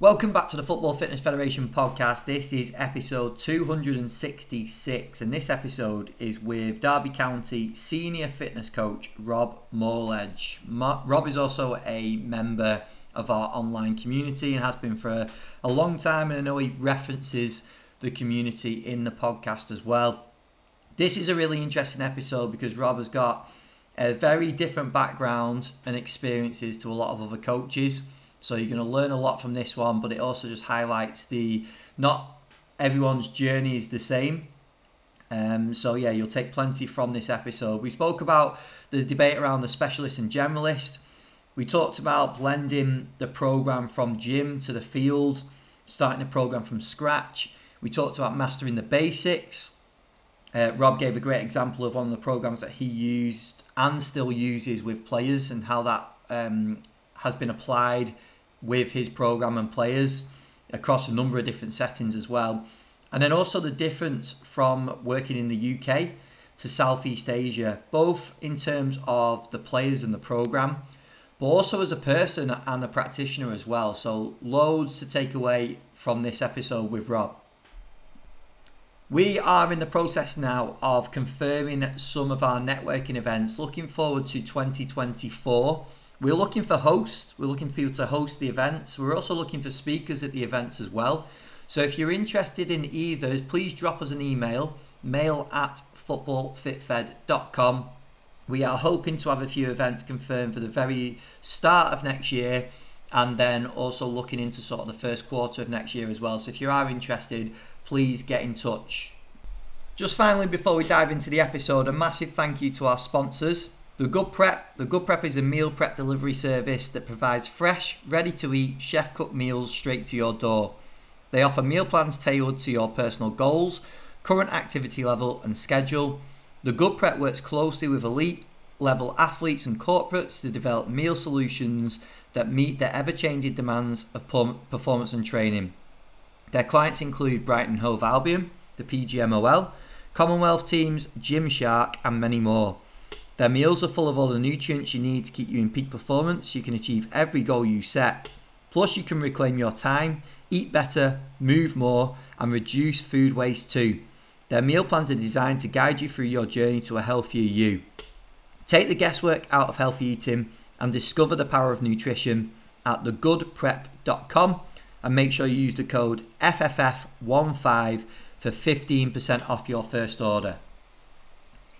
Welcome back to the Football Fitness Federation podcast. This is episode 266, and this episode is with Derby County senior fitness coach Rob Morledge. Rob is also a member of our online community and has been for a, a long time, and I know he references the community in the podcast as well. This is a really interesting episode because Rob has got a very different background and experiences to a lot of other coaches so you're going to learn a lot from this one, but it also just highlights the not everyone's journey is the same. Um, so yeah, you'll take plenty from this episode. We spoke about the debate around the specialist and generalist. We talked about blending the program from gym to the field, starting a program from scratch. We talked about mastering the basics. Uh, Rob gave a great example of one of the programs that he used and still uses with players and how that um, has been applied with his program and players across a number of different settings as well. And then also the difference from working in the UK to Southeast Asia, both in terms of the players and the program, but also as a person and a practitioner as well. So, loads to take away from this episode with Rob. We are in the process now of confirming some of our networking events, looking forward to 2024. We're looking for hosts. We're looking for people to host the events. We're also looking for speakers at the events as well. So if you're interested in either, please drop us an email, mail at footballfitfed.com. We are hoping to have a few events confirmed for the very start of next year and then also looking into sort of the first quarter of next year as well. So if you are interested, please get in touch. Just finally, before we dive into the episode, a massive thank you to our sponsors. The Good Prep. The Good Prep is a meal prep delivery service that provides fresh, ready to eat, chef cooked meals straight to your door. They offer meal plans tailored to your personal goals, current activity level, and schedule. The Good Prep works closely with elite level athletes and corporates to develop meal solutions that meet the ever changing demands of performance and training. Their clients include Brighton Hove Albion, the PGMOL, Commonwealth teams, Gymshark, and many more. Their meals are full of all the nutrients you need to keep you in peak performance. You can achieve every goal you set. Plus, you can reclaim your time, eat better, move more, and reduce food waste too. Their meal plans are designed to guide you through your journey to a healthier you. Take the guesswork out of healthy eating and discover the power of nutrition at thegoodprep.com and make sure you use the code FFF15 for 15% off your first order.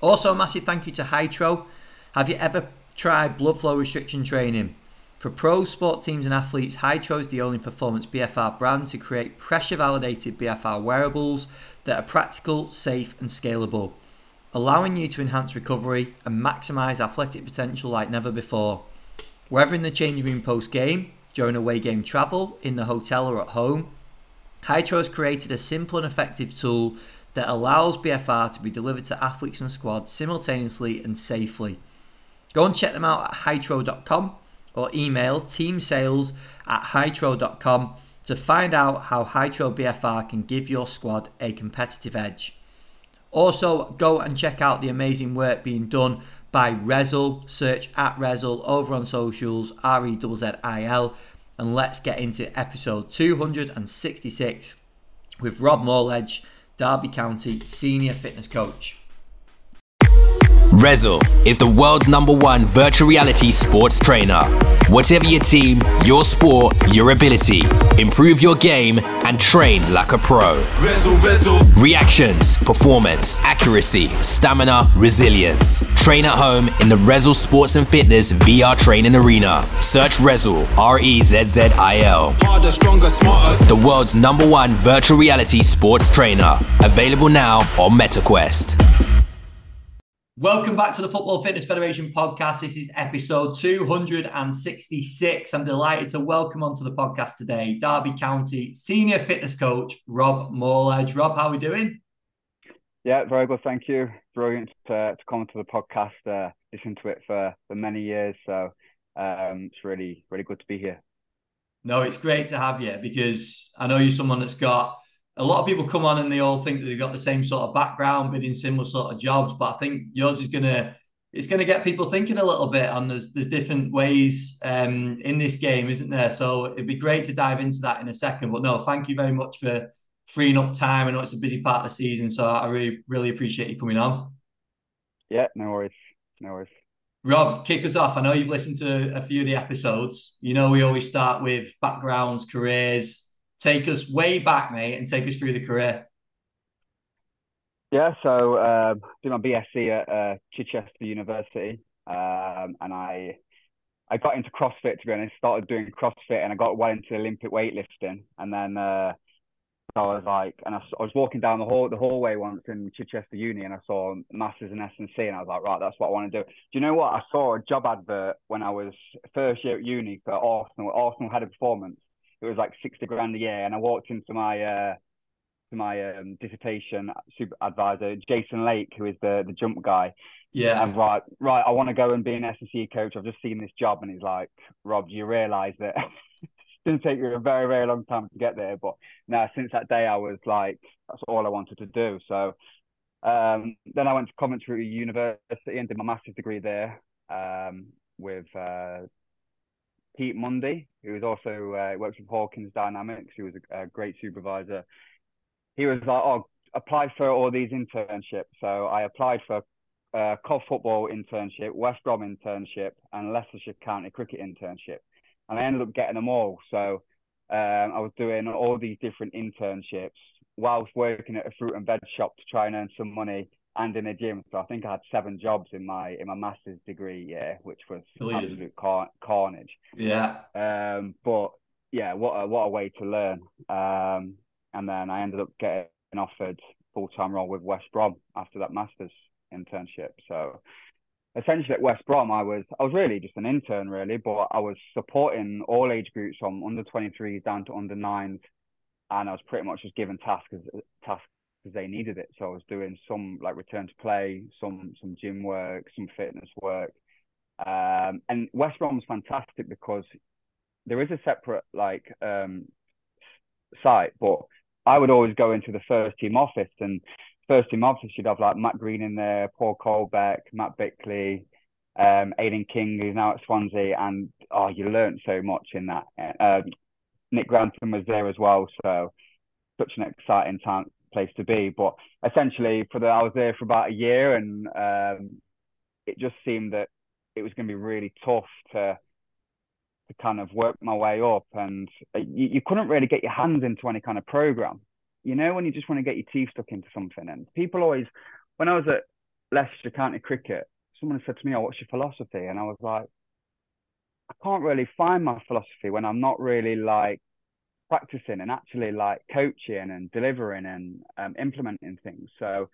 Also, a massive thank you to Hytro. Have you ever tried blood flow restriction training? For pro sport teams and athletes, Hytro is the only performance BFR brand to create pressure validated BFR wearables that are practical, safe, and scalable, allowing you to enhance recovery and maximize athletic potential like never before. Whether in the changing room post game, during away game travel, in the hotel, or at home, Hytro has created a simple and effective tool that allows BFR to be delivered to athletes and squads simultaneously and safely. Go and check them out at hytro.com or email teamsales at hytro.com to find out how Hytro BFR can give your squad a competitive edge. Also, go and check out the amazing work being done by Rezzil. Search at Rezzil over on socials, R E Z Z I L, and let's get into episode 266 with Rob Morledge Derby County Senior Fitness Coach. Rezzil is the world's number one virtual reality sports trainer. Whatever your team, your sport, your ability, improve your game and train like a pro. Rezzil, Rezzil. Reactions, performance, accuracy, stamina, resilience. Train at home in the Rezzil Sports and Fitness VR training arena. Search Rezzil, R E Z Z I L. Harder, stronger, smarter. The world's number one virtual reality sports trainer. Available now on MetaQuest. Welcome back to the Football Fitness Federation podcast. This is episode 266. I'm delighted to welcome onto the podcast today Derby County senior fitness coach Rob Morledge. Rob, how are we doing? Yeah, very good. Thank you. Brilliant to, to come to the podcast. Uh, listen to it for, for many years. So um, it's really, really good to be here. No, it's great to have you because I know you're someone that's got a lot of people come on and they all think that they've got the same sort of background, been in similar sort of jobs, but I think yours is going to it's to get people thinking a little bit and there's there's different ways um, in this game isn't there? So it'd be great to dive into that in a second but no thank you very much for freeing up time. I know it's a busy part of the season so i really really appreciate you coming on. Yeah no worries no worries. Rob kick us off. I know you've listened to a few of the episodes. You know we always start with backgrounds careers take us way back mate and take us through the career yeah, so uh, did my BSc at uh, Chichester University, um, and I I got into CrossFit to be honest. Started doing CrossFit, and I got well into Olympic weightlifting, and then uh, I was like, and I, I, was walking down the hall the hallway once in Chichester Uni, and I saw Masters in S&C, and I was like, right, that's what I want to do. Do you know what? I saw a job advert when I was first year at uni for Arsenal. Arsenal had a performance. It was like sixty grand a year, and I walked into my uh, to my um, dissertation super advisor, Jason Lake, who is the the jump guy. Yeah. And right, right, I want to go and be an S&C coach. I've just seen this job, and he's like, Rob, do you realise that it's going to take you a very, very long time to get there? But now, since that day, I was like, that's all I wanted to do. So um, then I went to Coventry University and did my master's degree there um, with uh, Pete Mundy, who was also uh, works with Hawkins Dynamics, who was a, a great supervisor he was like, "Oh, apply for all these internships." So I applied for uh, Cov football internship, West Brom internship, and Leicestershire County cricket internship, and I ended up getting them all. So um, I was doing all these different internships whilst working at a fruit and veg shop to try and earn some money and in a gym. So I think I had seven jobs in my in my master's degree year, which was Brilliant. absolute car- carnage. Yeah. Um, but yeah, what a what a way to learn. Um, and then I ended up getting offered full time role with West Brom after that masters internship. So essentially at West Brom, I was I was really just an intern really, but I was supporting all age groups from under 23s down to under nines, and I was pretty much just given tasks tasks as they needed it. So I was doing some like return to play, some some gym work, some fitness work. Um, and West Brom was fantastic because there is a separate like um, site, but I would always go into the first team office and first team office you'd have like Matt Green in there, Paul Colbeck, Matt Bickley, um, Aidan King who's now at Swansea, and oh, you learned so much in that. Um, Nick Grantham was there as well, so such an exciting time place to be. But essentially, for the I was there for about a year, and um, it just seemed that it was going to be really tough to to kind of work my way up. And you, you couldn't really get your hands into any kind of program. You know, when you just want to get your teeth stuck into something. And people always, when I was at Leicester County Cricket, someone said to me, "Oh, what's your philosophy?" And I was like, I can't really find my philosophy when I'm not really like practicing and actually like coaching and delivering and um, implementing things. So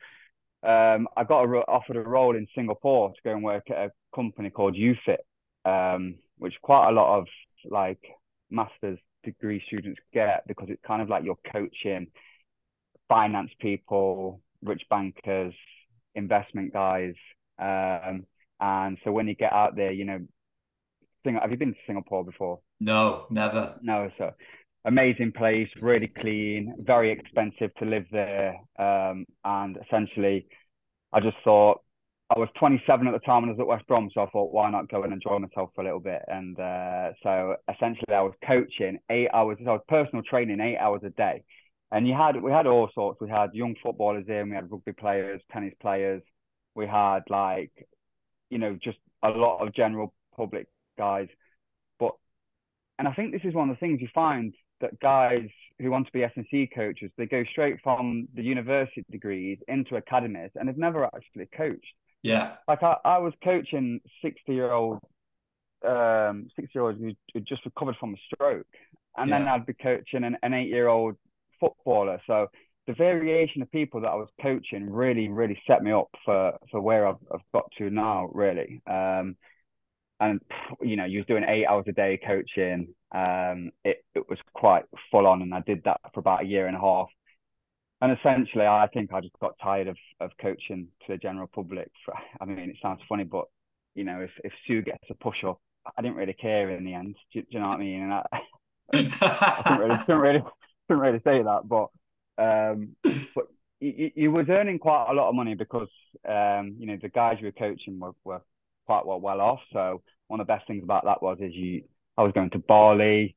um, I got a, offered a role in Singapore to go and work at a company called UFIT, um, which quite a lot of like master's degree students get because it's kind of like you're coaching finance people, rich bankers, investment guys. Um, and so when you get out there, you know, Sing- have you been to Singapore before? No, never. No, so amazing place, really clean, very expensive to live there. Um, and essentially, I just thought I was 27 at the time and I was at West Brom, so I thought, why not go and enjoy myself for a little bit? And uh, so essentially, I was coaching eight hours. I was personal training eight hours a day, and you had we had all sorts. We had young footballers in, we had rugby players, tennis players, we had like, you know, just a lot of general public guys. But and I think this is one of the things you find that guys who want to be S&C coaches, they go straight from the university degrees into academies and they've never actually coached. Yeah. Like I, I was coaching 60 year old, um, 60 year olds who, who just recovered from a stroke. And yeah. then I'd be coaching an, an eight year old footballer. So the variation of people that I was coaching really, really set me up for, for where I've, I've got to now, really. Um, and you know, you was doing eight hours a day coaching. Um, it, it was quite full on, and I did that for about a year and a half and essentially, I think I just got tired of of coaching to the general public. For, I mean, it sounds funny, but you know, if if Sue gets a push up, I didn't really care in the end. Do, do you know what I mean? And I, I couldn't really, couldn't really, couldn't really say that, but um, but you, you was earning quite a lot of money because um, you know the guys you were coaching were, were quite well, well off. So one of the best things about that was is you I was going to Bali,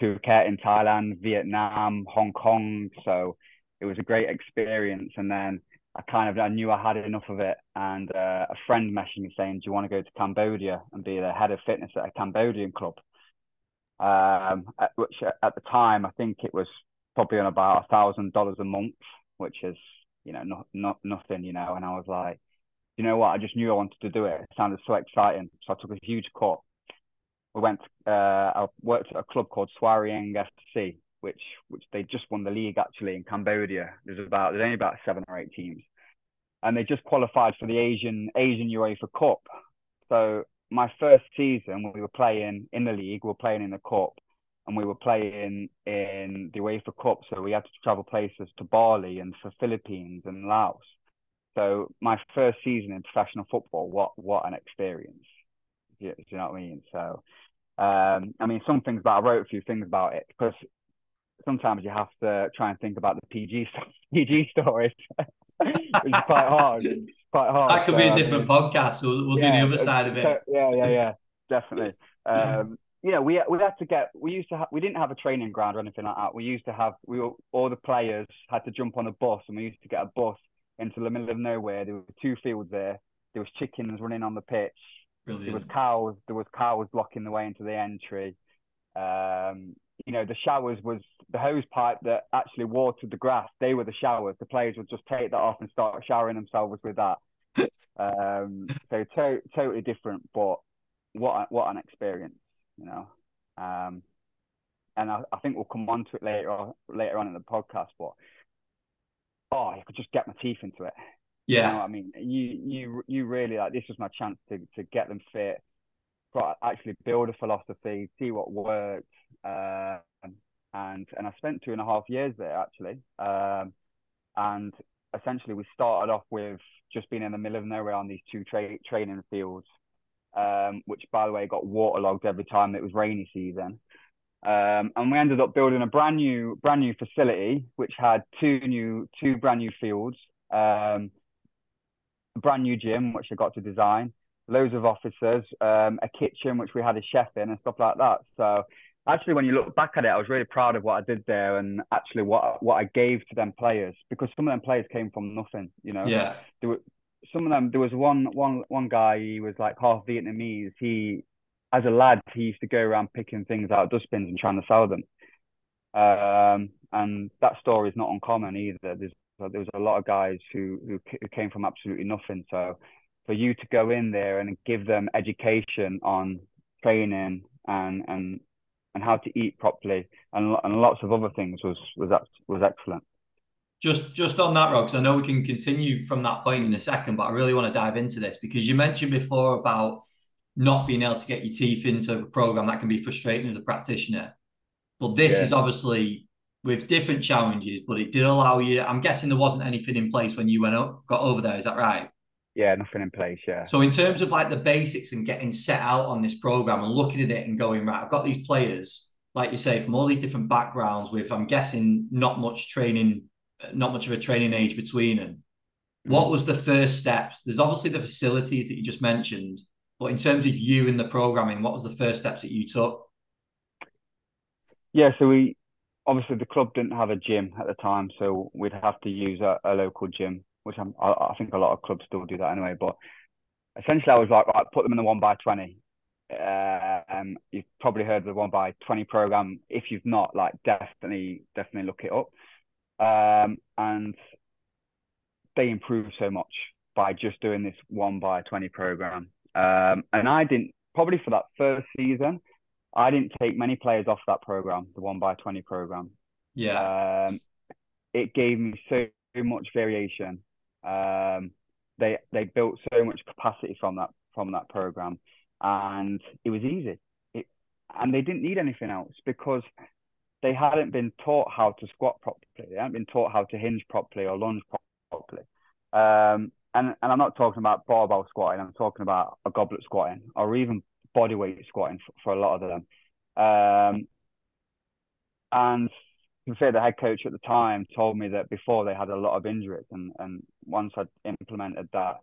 Phuket in Thailand, Vietnam, Hong Kong. So it was a great experience. And then I kind of I knew I had enough of it. And uh, a friend messaged me saying, "Do you want to go to Cambodia and be the head of fitness at a Cambodian club?" Um, at, which at the time I think it was probably on about a thousand dollars a month, which is you know not not nothing, you know. And I was like, you know what? I just knew I wanted to do it. It sounded so exciting, so I took a huge cut. We went. Uh, I worked at a club called Svay Rieng FC, which which they just won the league actually in Cambodia. There's about there's only about seven or eight teams, and they just qualified for the Asian Asian UEFA Cup. So my first season, we were playing in the league, we were playing in the cup, and we were playing in the UEFA Cup. So we had to travel places to Bali and for Philippines and Laos. So my first season in professional football, what what an experience! Do you, do you know what I mean? So, um, I mean, some things about I wrote a few things about it because sometimes you have to try and think about the PG PG stories, which is quite hard. It's quite hard. That could so, be a different I mean, podcast. We'll, we'll yeah, do the other side of it. Yeah, yeah, yeah, definitely. Um, you know, we we had to get. We used to. Ha- we didn't have a training ground or anything like that. We used to have. We were, all the players had to jump on a bus, and we used to get a bus into the middle of nowhere. There were two fields there. There was chickens running on the pitch. Brilliant. There was cows. There was cows blocking the way into the entry. Um, you know, the showers was the hose pipe that actually watered the grass. They were the showers. The players would just take that off and start showering themselves with that. um, so to- totally different, but what what an experience, you know. Um, and I, I, think we'll come on to it later on, later on in the podcast. But oh, I could just get my teeth into it. Yeah, you know I mean, you you you really like this was my chance to to get them fit, but actually build a philosophy, see what worked, um, and and I spent two and a half years there actually. Um, and essentially, we started off with just being in the middle of nowhere on these two tra- training fields, um, which by the way got waterlogged every time it was rainy season. Um, and we ended up building a brand new brand new facility which had two new two brand new fields, um, a brand new gym which I got to design, loads of officers, um, a kitchen which we had a chef in and stuff like that. So actually, when you look back at it, I was really proud of what I did there and actually what what I gave to them players because some of them players came from nothing. You know, yeah. There were some of them. There was one one one guy. He was like half Vietnamese. He, as a lad, he used to go around picking things out of dustbins and trying to sell them. Um, and that story is not uncommon either. There's there was a lot of guys who, who who came from absolutely nothing. So for you to go in there and give them education on training and and and how to eat properly and, and lots of other things was was was excellent. Just just on that, Rob, because I know we can continue from that point in a second, but I really want to dive into this because you mentioned before about not being able to get your teeth into a program that can be frustrating as a practitioner. But this yeah. is obviously with different challenges, but it did allow you. I'm guessing there wasn't anything in place when you went up, got over there. Is that right? Yeah, nothing in place. Yeah. So in terms of like the basics and getting set out on this program and looking at it and going right, I've got these players, like you say, from all these different backgrounds with, I'm guessing, not much training, not much of a training age between them. Mm. What was the first steps? There's obviously the facilities that you just mentioned, but in terms of you and the programming, what was the first steps that you took? Yeah, so we obviously the club didn't have a gym at the time, so we'd have to use a, a local gym which I'm, I, I think a lot of clubs still do that anyway. But essentially, I was like, right, put them in the one by twenty. Um, you've probably heard of the one by twenty program. If you've not, like, definitely, definitely look it up. Um, and they improved so much by just doing this one by twenty program. Um, and I didn't probably for that first season, I didn't take many players off that program, the one by twenty program. Yeah. Um, it gave me so much variation um, they they built so much capacity from that from that program, and it was easy. It, and they didn't need anything else because they hadn't been taught how to squat properly. They hadn't been taught how to hinge properly or lunge properly. Um, and and I'm not talking about barbell squatting. I'm talking about a goblet squatting or even bodyweight squatting for, for a lot of them. Um, and say the head coach at the time told me that before they had a lot of injuries, and and once I'd implemented that,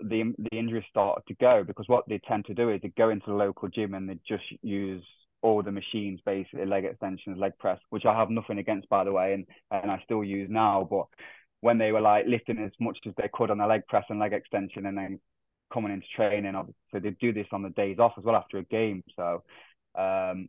the the injuries started to go because what they tend to do is they go into the local gym and they just use all the machines basically leg extensions leg press which i have nothing against by the way and and i still use now but when they were like lifting as much as they could on the leg press and leg extension and then coming into training so they do this on the days off as well after a game. So um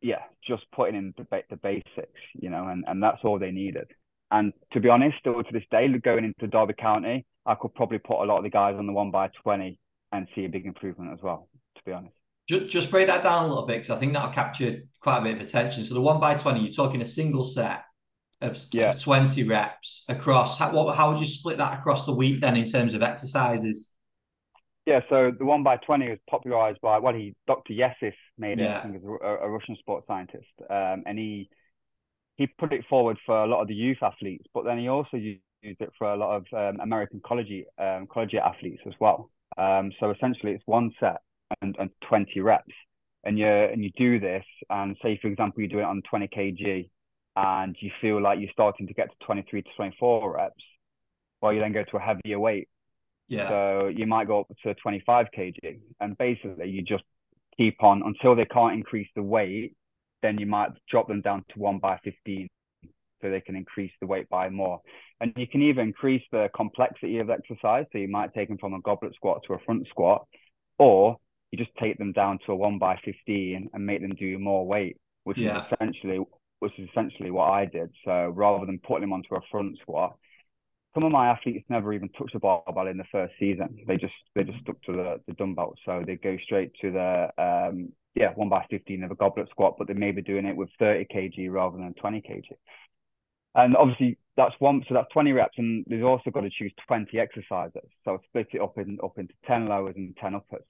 yeah just putting in the, the basics you know and and that's all they needed. And to be honest still to this day going into derby county i could probably put a lot of the guys on the one by 20 and see a big improvement as well to be honest. Just, just break that down a little bit because I think that'll capture quite a bit of attention. So the one by twenty, you're talking a single set of, yeah. of twenty reps across. How, what, how would you split that across the week then in terms of exercises? Yeah, so the one by twenty was popularized by well, he Dr. Yessis made it. Yeah. I think he's a, a, Russian sports scientist, um, and he he put it forward for a lot of the youth athletes, but then he also used it for a lot of um, American college um, college athletes as well. Um, so essentially, it's one set and, and 20 reps and you and you do this and say for example you do it on 20 kg and you feel like you're starting to get to 23 to 24 reps well you then go to a heavier weight. Yeah. So you might go up to 25 kg and basically you just keep on until they can't increase the weight then you might drop them down to 1 by 15 so they can increase the weight by more. And you can even increase the complexity of exercise so you might take them from a goblet squat to a front squat or you just take them down to a one by 15 and make them do more weight, which yeah. is essentially which is essentially what I did. So rather than putting them onto a front squat, some of my athletes never even touched a barbell in the first season. They just they just stuck to the, the dumbbell. So they go straight to the um yeah, one by fifteen of a goblet squat, but they may be doing it with 30 kg rather than 20 kg. And obviously that's one so that's 20 reps and they've also got to choose 20 exercises. So split it up in up into 10 lowers and 10 uppers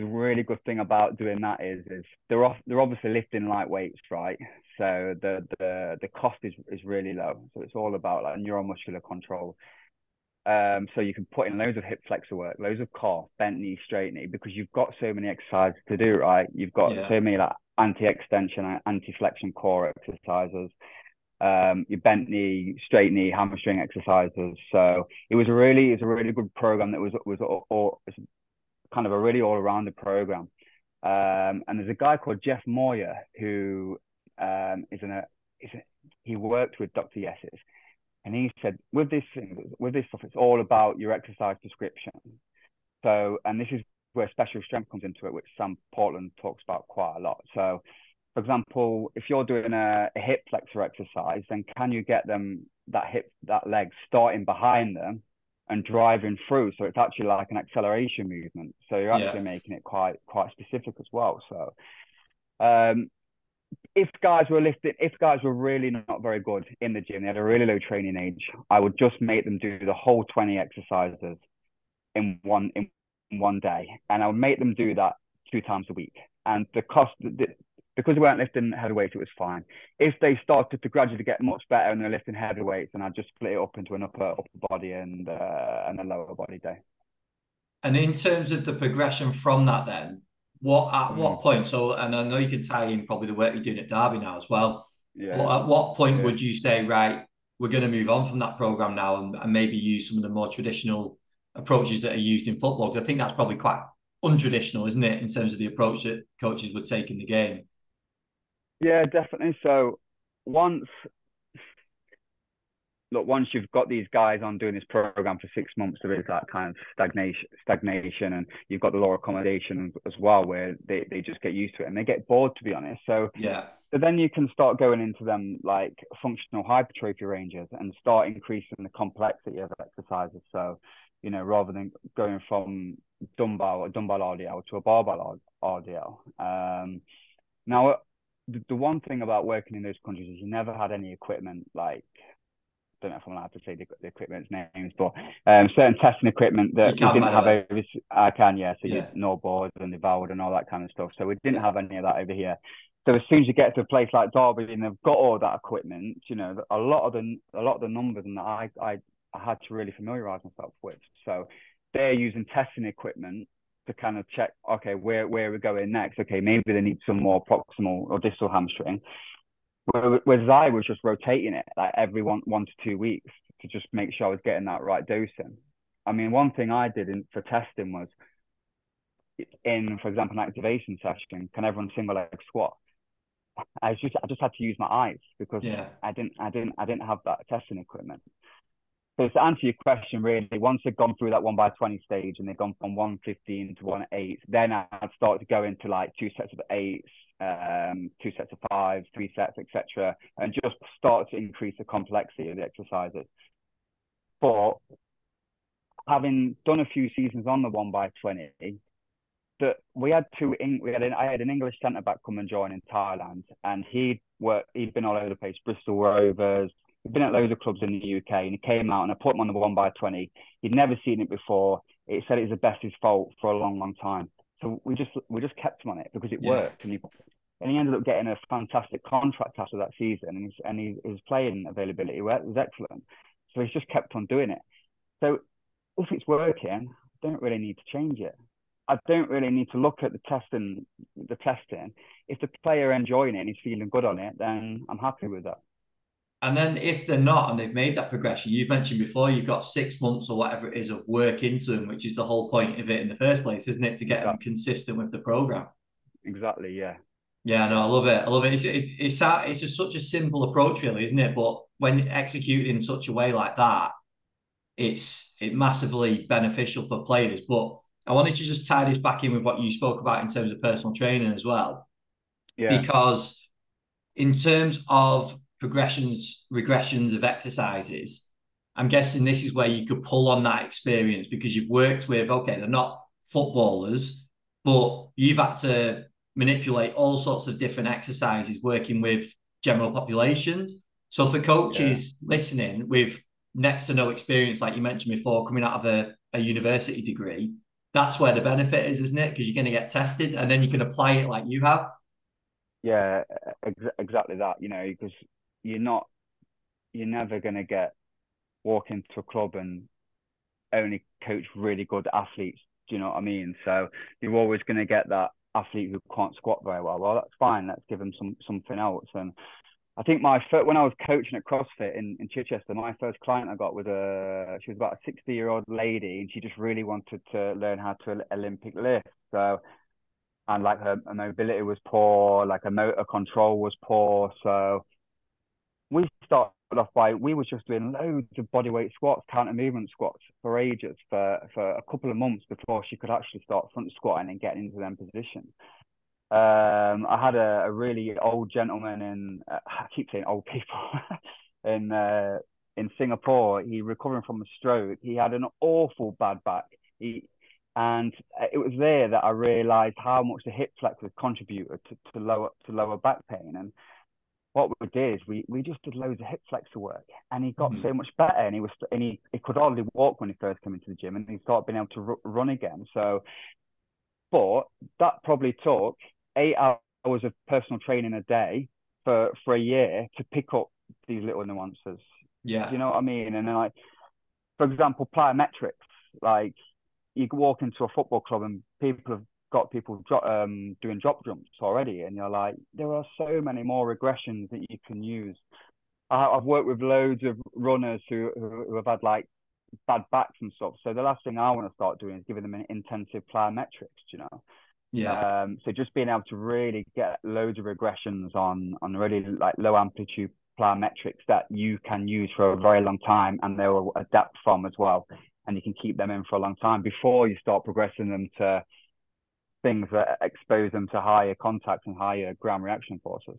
the really good thing about doing that is is they're off, they're obviously lifting light weights, right? So the the the cost is is really low. So it's all about like neuromuscular control. Um, so you can put in loads of hip flexor work, loads of core, bent knee, straight knee, because you've got so many exercises to do, right? You've got yeah. so many like anti-extension, anti-flexion core exercises, um, your bent knee, straight knee, hamstring exercises. So it was a really, it's a really good program that was was all, all kind of a really all-rounded program. Um, and there's a guy called Jeff Moyer who um, is in a, is a, he worked with Dr. Yessis, and he said with this thing, with this stuff, it's all about your exercise prescription. So, and this is where special strength comes into it, which Sam Portland talks about quite a lot. So, for example, if you're doing a, a hip flexor exercise, then can you get them that hip that leg starting behind them and driving through. So it's actually like an acceleration movement. So you're actually yeah. making it quite quite specific as well. So um, if guys were lifting, if guys were really not very good in the gym, they had a really low training age, I would just make them do the whole 20 exercises in one in one day, and I would make them do that two times a week. And the cost, the, because they weren't lifting heavy weights, it was fine. If they started to gradually get much better and they're lifting heavy weights, then I'd just split it up into an upper upper body and uh, and a lower body day. And in terms of the progression from that, then what at mm. what point? So, and I know you can tie in probably the work you're doing at Derby now as well. Yeah. Well, at what point yeah. would you say, right, we're going to move on from that program now and, and maybe use some of the more traditional approaches that are used in football? Because I think that's probably quite untraditional, isn't it, in terms of the approach that coaches would take in the game? Yeah, definitely. So once look, once you've got these guys on doing this program for six months, there is that kind of stagnation, stagnation, and you've got the lower accommodation as well, where they, they just get used to it and they get bored, to be honest. So yeah. So then you can start going into them like functional hypertrophy ranges and start increasing the complexity of exercises. So, you know, rather than going from dumbbell dumbbell RDL to a barbell RDL. Um, now, the, the one thing about working in those countries is you never had any equipment like I don't know if I'm allowed to say the, the equipment's names, but um, certain testing equipment that we didn't have over. I can, yeah. So yeah. NordBords and the VALD and all that kind of stuff. So we didn't have any of that over here. So as soon as you get to a place like Derby and they've got all that equipment, you know, a lot of the a lot of the numbers and that I I, I had to really familiarize myself with. So they're using testing equipment to kind of check, okay, where where we're going next. Okay, maybe they need some more proximal or distal hamstring. Whereas I was just rotating it like every one one to two weeks to just make sure I was getting that right dosing. I mean, one thing I did in, for testing was in, for example, an activation session, can everyone single leg squat? I just I just had to use my eyes because yeah. I didn't I didn't I didn't have that testing equipment. So to answer your question, really, once they've gone through that one by twenty stage and they've gone from one fifteen to one eight, then I'd start to go into like two sets of eights, um, two sets of fives, three sets, etc., and just start to increase the complexity of the exercises. But having done a few seasons on the one by twenty, that we had two we had an, I had an English centre back come and join in Thailand, and he'd worked he'd been all over the place, Bristol Rovers, he'd been at loads of clubs in the UK, and he came out and I put him on the one by twenty. He'd never seen it before. It said it was the best his fault for a long, long time. So we just we just kept him on it because it yeah. worked, and he and he ended up getting a fantastic contract after that season, and his and his, his playing availability was excellent. So he's just kept on doing it. So if it's working, I don't really need to change it. I don't really need to look at the testing. The testing. If the player enjoying it and he's feeling good on it, then I'm happy with that. And then if they're not and they've made that progression, you've mentioned before you've got six months or whatever it is of work into them, which is the whole point of it in the first place, isn't it? To get them consistent with the program. Exactly. Yeah. Yeah, no, I love it. I love it. It's it's it's, it's just such a simple approach, really, isn't it? But when executed in such a way like that, it's it massively beneficial for players. But I wanted to just tie this back in with what you spoke about in terms of personal training as well. Yeah. Because in terms of progressions, regressions of exercises, I'm guessing this is where you could pull on that experience because you've worked with, okay, they're not footballers, but you've had to manipulate all sorts of different exercises working with general populations. So for coaches yeah. listening with next to no experience, like you mentioned before, coming out of a, a university degree, that's where the benefit is, isn't it? Because you're going to get tested and then you can apply it like you have. Yeah, ex- exactly that. You know, because you're not, you're never going to get walk into a club and only coach really good athletes. Do you know what I mean? So you're always going to get that athlete who can't squat very well. Well, that's fine. Let's give them some something else. And I think my first, when I was coaching at CrossFit in, in Chichester, my first client I got was a she was about a 60 year old lady, and she just really wanted to learn how to Olympic lift. So, and like her, her mobility was poor, like her motor control was poor. So, we started off by we were just doing loads of bodyweight squats, counter movement squats for ages, for for a couple of months before she could actually start front squatting and getting into them positions. Um, I had a, a, really old gentleman in, uh, I keep saying old people, in uh, in Singapore. He recovering from a stroke. He had an awful bad back. He, and it was there that I realised how much the hip flexors contributed to, to lower to lower back pain. And what we did is we, we just did loads of hip flexor work, and he got mm-hmm. so much better. And he was and he, he could hardly walk when he first came into the gym, and he started being able to r- run again. So, but that probably took eight hours of personal training a day for for a year to pick up these little nuances. Yeah, you know what I mean. And then like, for example, plyometrics. Like you walk into a football club and people have got people um, doing drop jumps already, and you're like, there are so many more regressions that you can use. I, have worked with loads of runners who, who, who have had like bad backs and stuff. So the last thing I want to start doing is giving them an intensive plyometrics, you know. Yeah. Um, so just being able to really get loads of regressions on on really like low amplitude plyometrics that you can use for a very long time and they will adapt from as well. And you can keep them in for a long time before you start progressing them to things that expose them to higher contact and higher ground reaction forces.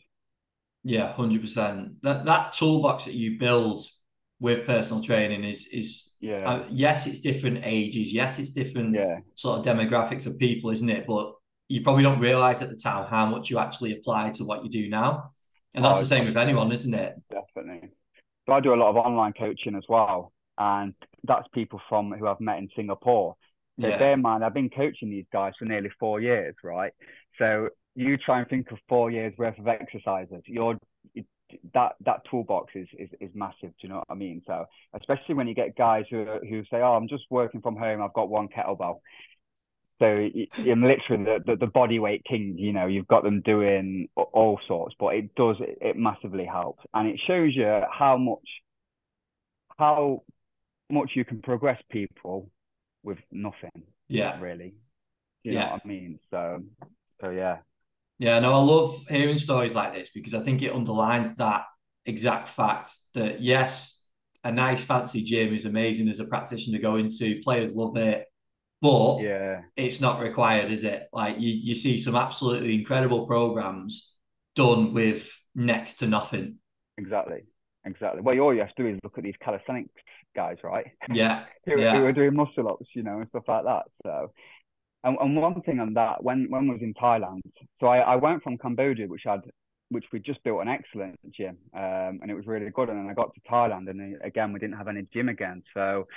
Yeah, hundred percent. That that toolbox that you build with personal training is is yeah. Uh, yes, it's different ages. Yes, it's different yeah. sort of demographics of people, isn't it? But you probably don't realize at the time how much you actually apply to what you do now. And that's oh, the same with anyone, isn't it? Definitely. So I do a lot of online coaching as well. And that's people from who I've met in Singapore. So yeah. bear in mind, I've been coaching these guys for nearly four years, right? So you try and think of four years worth of exercises. You're that that toolbox is, is is massive. Do you know what I mean? So especially when you get guys who who say, "Oh, I'm just working from home. I've got one kettlebell." so I'm literally the, the, the body weight king. You know, you've got them doing all sorts, but it does it, it massively helps, and it shows you how much how much you can progress people with nothing. Yeah, really. You yeah. know what I mean? So, so yeah. Yeah, no, I love hearing stories like this because I think it underlines that exact fact that yes, a nice fancy gym is amazing as a practitioner to go into. Players love it, but yeah, it's not required, is it? Like you, you see some absolutely incredible programs done with next to nothing. Exactly, exactly. Well, all you have to do is look at these calisthenics guys, right? Yeah, who, yeah. who are doing muscle ups, you know, and stuff like that. So and, and one thing on that, when when I was in Thailand, so I, I went from Cambodia, which had which we just built an excellent gym, um, and it was really good. And then I got to Thailand, and again we didn't have any gym again, so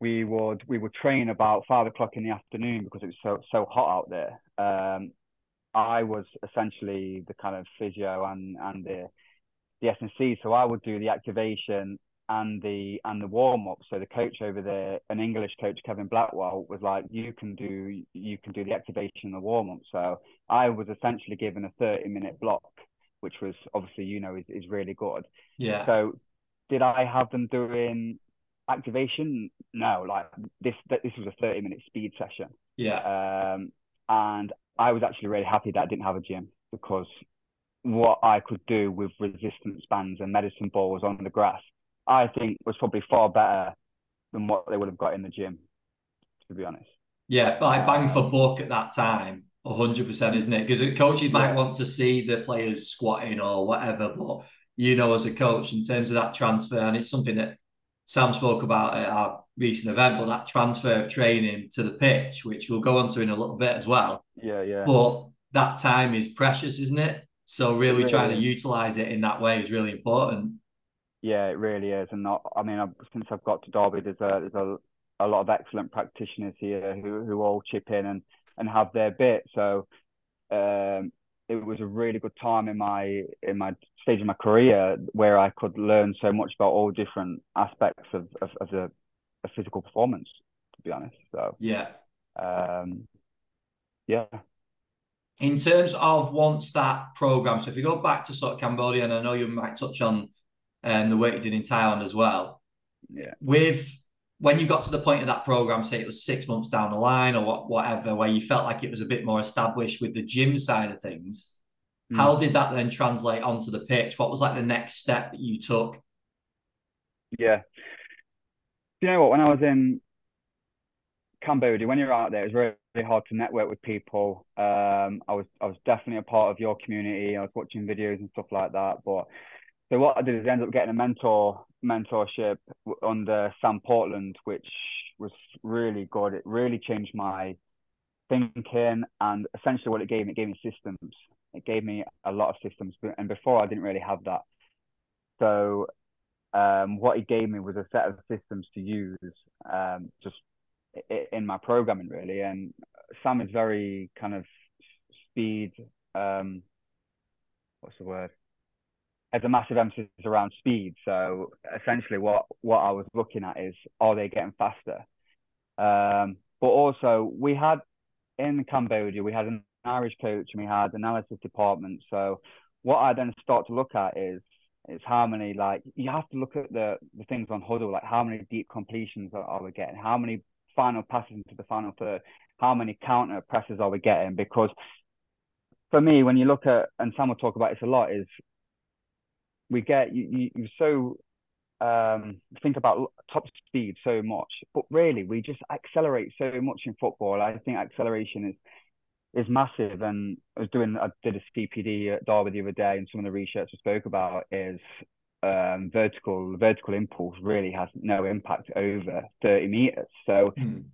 we would we would train about five o'clock in the afternoon because it was so so hot out there. Um, I was essentially the kind of physio and and the the S&C, so I would do the activation and the and the warm up. So the coach over there, an English coach, Kevin Blackwell, was like, "You can do you can do the activation and the warm up." So I was essentially given a thirty minute block, which was obviously you know is, is really good. Yeah. So did I have them doing activation? No, like this this was a thirty minute speed session. Yeah. Um, and I was actually really happy that I didn't have a gym because what I could do with resistance bands and medicine balls on the grass I think was probably far better than what they would have got in the gym, to be honest. Yeah, like bang for buck at that time, hundred percent, isn't it? Because coaches yeah. might want to see the players squatting or whatever, but you know, as a coach, in terms of that transfer, and it's something that Sam spoke about at our recent event, but that transfer of training to the pitch, which we'll go on to in a little bit as well. Yeah, yeah. But that time is precious, isn't it? So really, really trying to utilize it in that way is really important. Yeah, it really is, and not, I mean, I've, since I've got to Derby, there's a there's a, a lot of excellent practitioners here who who all chip in and and have their bit. So um, it was a really good time in my in my stage of my career where I could learn so much about all different aspects of of, of the of physical performance. To be honest, so yeah, um, yeah. In terms of once that program, so if you go back to sort of Cambodia, and I know you might touch on and the work you did in Thailand as well. Yeah. With when you got to the point of that program, say it was six months down the line or what, whatever, where you felt like it was a bit more established with the gym side of things, mm. how did that then translate onto the pitch? What was like the next step that you took? Yeah. You know what? When I was in Cambodia, when you're out there, it's really, really hard to network with people. Um, I was I was definitely a part of your community. I was watching videos and stuff like that, but so what I did is I ended up getting a mentor mentorship under Sam Portland, which was really good. It really changed my thinking, and essentially what it gave me, it gave me systems. It gave me a lot of systems, and before I didn't really have that. So um, what he gave me was a set of systems to use, um, just in my programming really. And Sam is very kind of speed. Um, what's the word? Has a massive emphasis around speed. So essentially, what what I was looking at is are they getting faster? Um, but also, we had in Cambodia, we had an Irish coach and we had analysis department. So what I then start to look at is is how many like you have to look at the the things on Hudl like how many deep completions are, are we getting, how many final passes into the final third, how many counter presses are we getting? Because for me, when you look at and Sam will talk about this a lot, is we get you, you, you so um, think about top speed so much, but really we just accelerate so much in football. I think acceleration is is massive. And I was doing, I did a CPD at Derby the other day, and some of the research I spoke about is um, vertical vertical impulse really has no impact over 30 meters. So mm.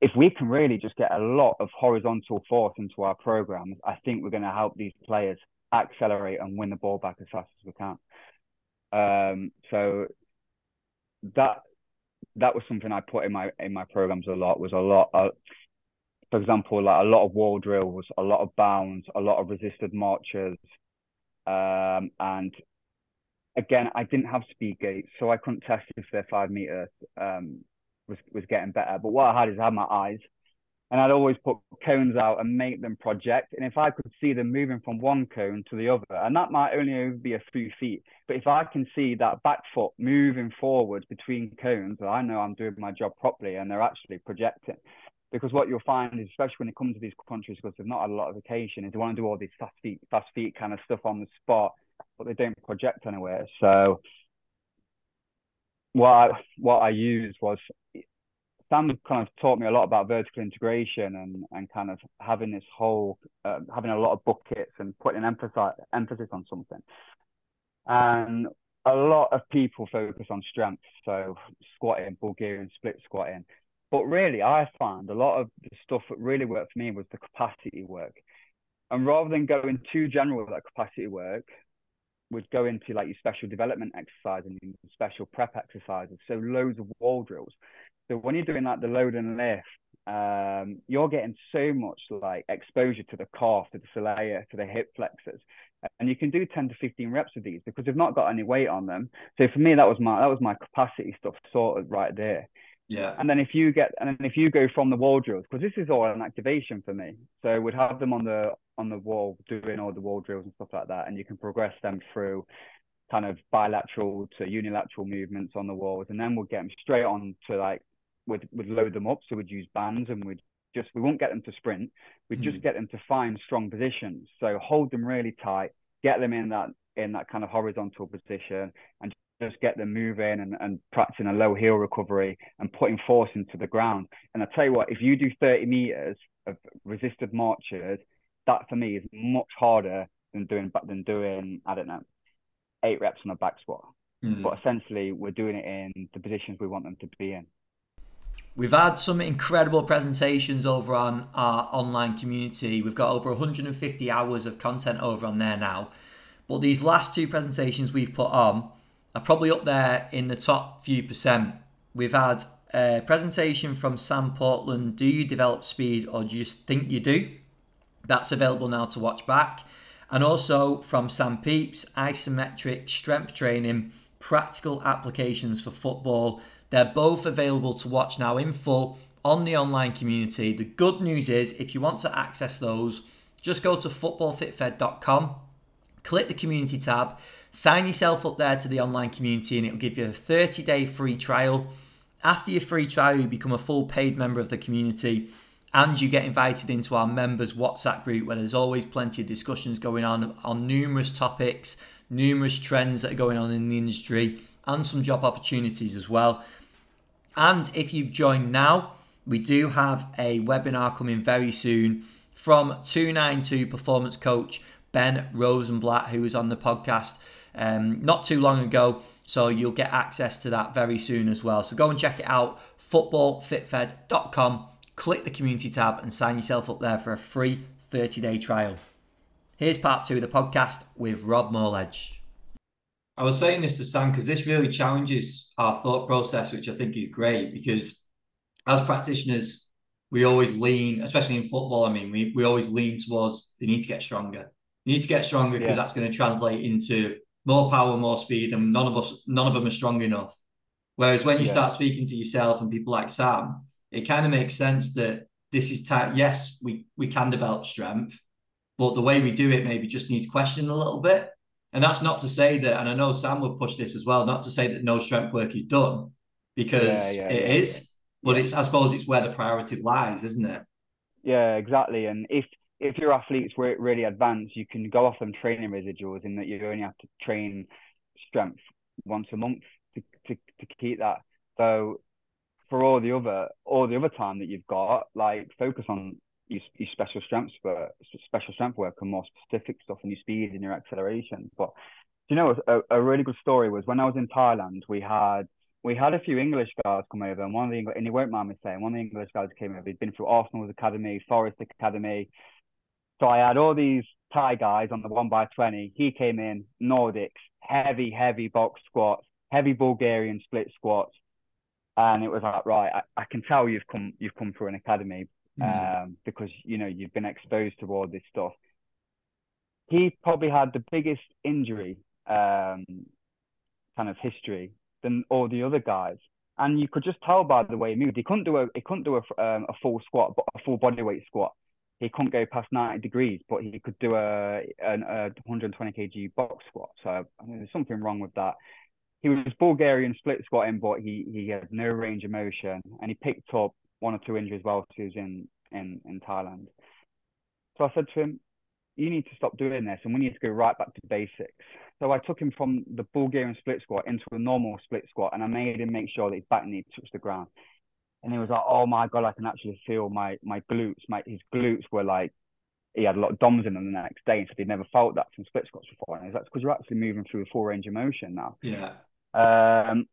if we can really just get a lot of horizontal force into our programs, I think we're going to help these players accelerate and win the ball back as fast as we can. Um, so that that was something I put in my in my programs a lot. Was a lot. Of, for example, like a lot of wall drills, a lot of bounds, a lot of resisted marches, um, and again, I didn't have speed gates, so I couldn't test if their five meter um, was was getting better. But what I had is I had my eyes, and I'd always put cones out and make them project. And if I could see them moving from one cone to the other, and that might only be a few feet, but if I can see that back foot moving forward between cones, I know I'm doing my job properly and they're actually projecting. Because what you'll find is, especially when it comes to these countries, because they've not had a lot of occasion, is they want to do all these fast feet, fast feet kind of stuff on the spot, but they don't project anywhere. So what I, what I used was Sam kind of taught me a lot about vertical integration and and kind of having this whole uh, having a lot of buckets and putting an emphasis emphasis on something. And a lot of people focus on strength, so squatting, Bulgarian split squatting. But really, I found a lot of the stuff that really worked for me was the capacity work. And rather than going too general with that capacity work, would go into like your special development exercise and special prep exercises. So loads of wall drills. So when you're doing like the load and lift, um, you're getting so much like exposure to the calf, to the soleus, to the hip flexors, and you can do 10 to 15 reps of these because they've not got any weight on them. So for me, that was my that was my capacity stuff sorted right there. Yeah. And then if you get and then if you go from the wall drills, because this is all an activation for me. So we'd have them on the on the wall doing all the wall drills and stuff like that, and you can progress them through kind of bilateral to unilateral movements on the walls, and then we'll get them straight on to like would would load them up. So we'd use bands and we'd just we won't get them to sprint. We'd mm. just get them to find strong positions. So hold them really tight, get them in that in that kind of horizontal position, and just get them moving and, and practicing a low heel recovery and putting force into the ground. And I tell you what, if you do 30 meters of resisted marches, that for me is much harder than doing but than doing I don't know eight reps on a back squat. Mm. But essentially, we're doing it in the positions we want them to be in. We've had some incredible presentations over on our online community. We've got over 150 hours of content over on there now. But these last two presentations we've put on are probably up there in the top few percent. We've had a presentation from Sam Portland Do you develop speed or do you think you do? That's available now to watch back. And also from Sam Peeps Isometric Strength Training Practical Applications for Football they're both available to watch now in full on the online community. The good news is, if you want to access those, just go to footballfitfed.com, click the community tab, sign yourself up there to the online community, and it'll give you a 30 day free trial. After your free trial, you become a full paid member of the community and you get invited into our members WhatsApp group where there's always plenty of discussions going on on numerous topics, numerous trends that are going on in the industry, and some job opportunities as well. And if you join now, we do have a webinar coming very soon from 292 performance coach Ben Rosenblatt, who was on the podcast um, not too long ago. So you'll get access to that very soon as well. So go and check it out footballfitfed.com. Click the community tab and sign yourself up there for a free 30 day trial. Here's part two of the podcast with Rob Morledge. I was saying this to Sam because this really challenges our thought process, which I think is great because as practitioners, we always lean, especially in football, I mean, we, we always lean towards they need to get stronger. You need to get stronger because yeah. that's going to translate into more power, more speed, and none of us, none of them are strong enough. Whereas when you yeah. start speaking to yourself and people like Sam, it kind of makes sense that this is. Yes, we we can develop strength, but the way we do it maybe just needs questioning a little bit. And that's not to say that, and I know Sam would push this as well, not to say that no strength work is done because yeah, yeah, it yeah, is, but it's I suppose it's where the priority lies, isn't it? Yeah, exactly. And if if your athletes were really advanced, you can go off them training residuals in that you only have to train strength once a month to, to, to keep that. So for all the other all the other time that you've got, like focus on your, your special strengths for special strength work and more specific stuff and your speed and your acceleration. But you know, a, a really good story was when I was in Thailand, we had we had a few English guys come over, and one of the English, and he won't mind me saying, one of the English guys came over. He'd been through Arsenal's academy, Forest Academy. So I had all these Thai guys on the one by twenty. He came in Nordics, heavy, heavy box squats, heavy Bulgarian split squats, and it was like, right, I, I can tell you've come you've come through an academy, mm. um, because you know you've been exposed to all this stuff. He probably had the biggest injury um, kind of history than all the other guys, and you could just tell by the way he moved. He couldn't do a he couldn't do a um, a full squat, but a full body weight squat. He couldn't go past 90 degrees, but he could do a, a, a 120 kg box squat. So I mean, there's something wrong with that. He was Bulgarian split squatting, but he he had no range of motion, and he picked up one or two injuries while he was in in in Thailand. So I said to him, "You need to stop doing this, and we need to go right back to basics." So I took him from the Bulgarian split squat into a normal split squat, and I made him make sure that his back knee touched the ground. And he was like, "Oh my god, I can actually feel my my glutes. My his glutes were like he had a lot of DOMs in them the next day, and so he'd never felt that from split squats before. And he's like, because you're actually moving through a full range of motion now. Yeah. Um,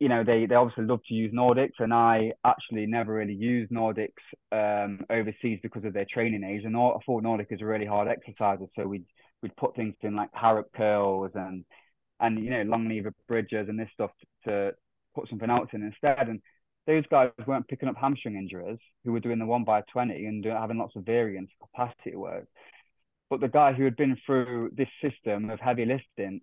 you know, they they obviously love to use Nordics, and I actually never really used Nordics um, overseas because of their training age. And I thought Nordic is a really hard exercise, so we'd we'd put things in like Harrop curls and and you know long lever bridges and this stuff to, to put something else in instead. And those guys weren't picking up hamstring injuries who were doing the one by 20 and doing, having lots of variance capacity work. But the guy who had been through this system of heavy lifting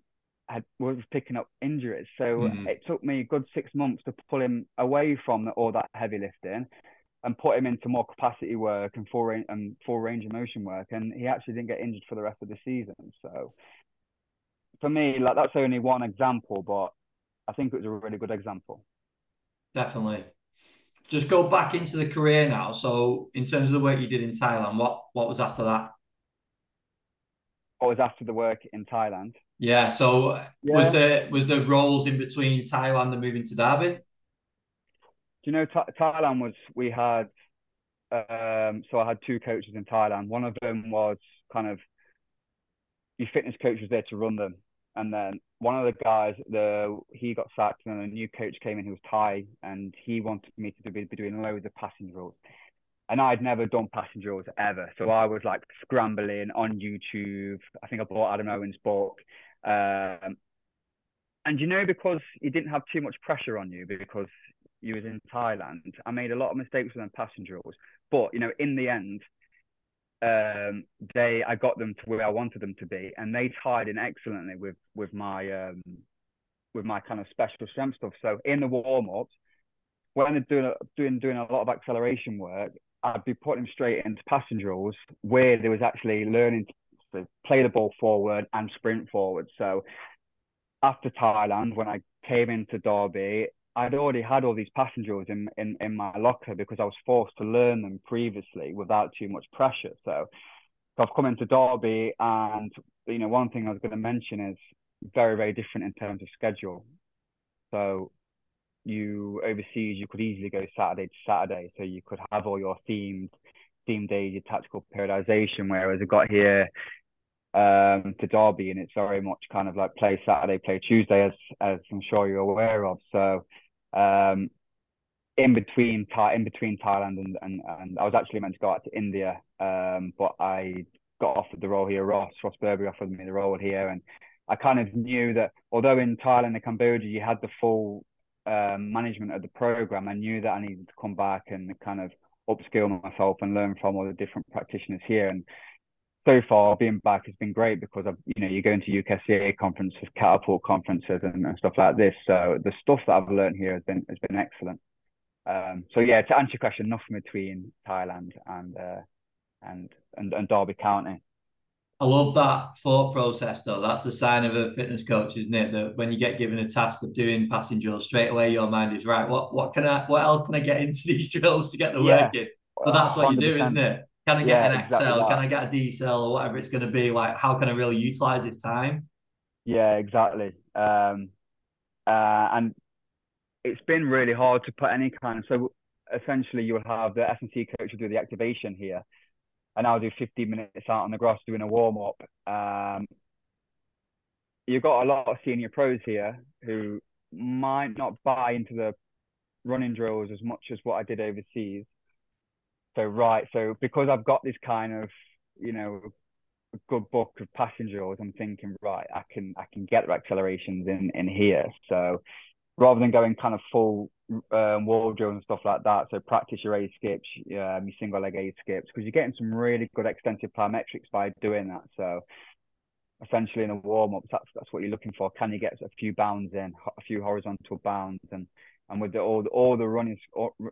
had was picking up injuries. So mm-hmm. it took me a good six months to pull him away from all that heavy lifting and put him into more capacity work and full range and full range of motion work. And he actually didn't get injured for the rest of the season. So for me, like that's only one example, but I think it was a really good example. Definitely. Just go back into the career now. So in terms of the work you did in Thailand, what what was after that? What was after the work in Thailand? Yeah. So yeah. was the was there roles in between Thailand and moving to Derby? Do you know Thailand was we had um, so I had two coaches in Thailand. One of them was kind of your fitness coach was there to run them, and then one of the guys, the he got sacked, and a new coach came in who was Thai, and he wanted me to be, be doing loads of passing drills. And I'd never done passing drills ever, so I was like scrambling on YouTube. I think I bought Adam Owen's book, um, and you know because you didn't have too much pressure on you because you was in Thailand. I made a lot of mistakes with them passing drills, but you know in the end, um, they I got them to where I wanted them to be, and they tied in excellently with with my um, with my kind of special strength stuff. So in the warm ups, when they're doing doing doing a lot of acceleration work, I'd be putting them straight into passing drills where there was actually learning to play the ball forward and sprint forward. So after Thailand, when I came into Derby, I'd already had all these passing drills in, in, in my locker because I was forced to learn them previously without too much pressure. So, so I've come into Derby, and you know, one thing I was going to mention is very, very different in terms of schedule. So, you overseas, you could easily go Saturday to Saturday, so you could have all your themed themed days, your tactical periodization. Whereas I got here um, to Derby, and it's very much kind of like play Saturday, play Tuesday, as as I'm sure you're aware of. So um, in between in between Thailand and, and and I was actually meant to go out to India, um, but I got offered the role here. Ross Ross Burberry offered me the role here, and I kind of knew that although in Thailand and Cambodia you had the full um, management of the program, I knew that I needed to come back and kind of upskill myself and learn from all the different practitioners here. And so far being back has been great because I've, you know, you go into UKSCA conferences, catapult conferences and, and, stuff like this. So the stuff that I've learned here has been has been excellent. Um, so yeah, to answer your question, nothing between Thailand and uh, and, and and Derby County. I love that thought process though. That's the sign of a fitness coach, isn't it? That when you get given a task of doing passing drills, straight away your mind is right. What what can I what else can I get into these drills to get the yeah. work in? But that's what 100%. you do, isn't it? Can I get yeah, an accel? That. Can I get a decel or whatever it's going to be? Like, how can I really utilize this time? Yeah, exactly. Um, uh, and it's been really hard to put any kind of so essentially you'll have the S&C coach will do the activation here and I'll do 15 minutes out on the grass doing a warm up. Um, you've got a lot of senior pros here who might not buy into the running drills as much as what I did overseas. So right, so because I've got this kind of, you know, good book of passengers, I'm thinking right, I can I can get the accelerations in in here. So rather than going kind of full um, wall drills and stuff like that, so practice your A skips, um, your single leg A skips, because you're getting some really good extensive plyometrics by doing that. So essentially in a warm up, that's that's what you're looking for. Can you get a few bounds in, a few horizontal bounds, and And with the, all the, all the running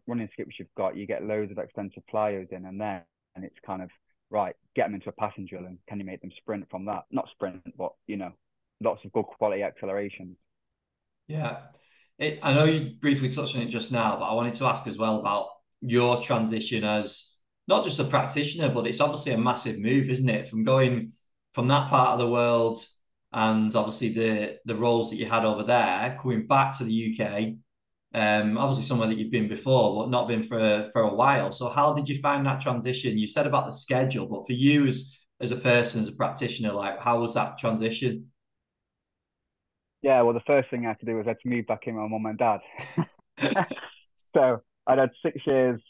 running skips you've got, you get loads of extensive plyos in, and then and it's kind of right. Get them into a passing drill, and can you make them sprint from that? Not sprint, but you know, lots of good quality acceleration. Yeah, it, I know you briefly touched on it just now, but I wanted to ask as well about your transition as not just a practitioner, but it's obviously a massive move, isn't it? From going from that part of the world and obviously the the roles that you had over there, coming back to the UK, um, obviously somewhere that you've been before, but not been for for a while. So how did you find that transition? You said about the schedule, but for you as as a person, as a practitioner, like how was that transition? Yeah, well, the first thing I had to do was I had to move back in with my mum and dad. so I'd had six years